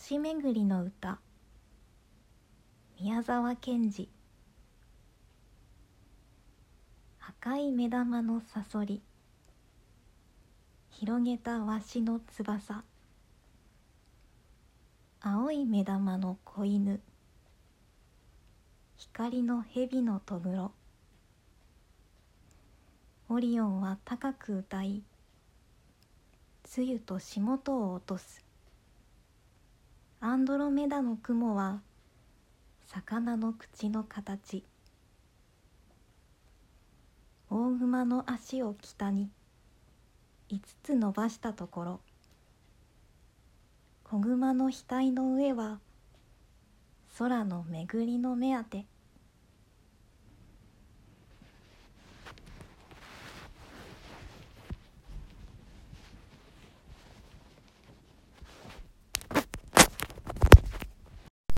星巡りの歌。宮沢賢治。赤い目玉のさそり広げたわしの翼。青い目玉の子犬。光の蛇のとぐろオリオンは高く歌い露と霜とを落とす。ンドロメダの雲は魚の口の形。大熊の足を北に5つ伸ばしたところ。子熊の額の上は空の巡りの目当て。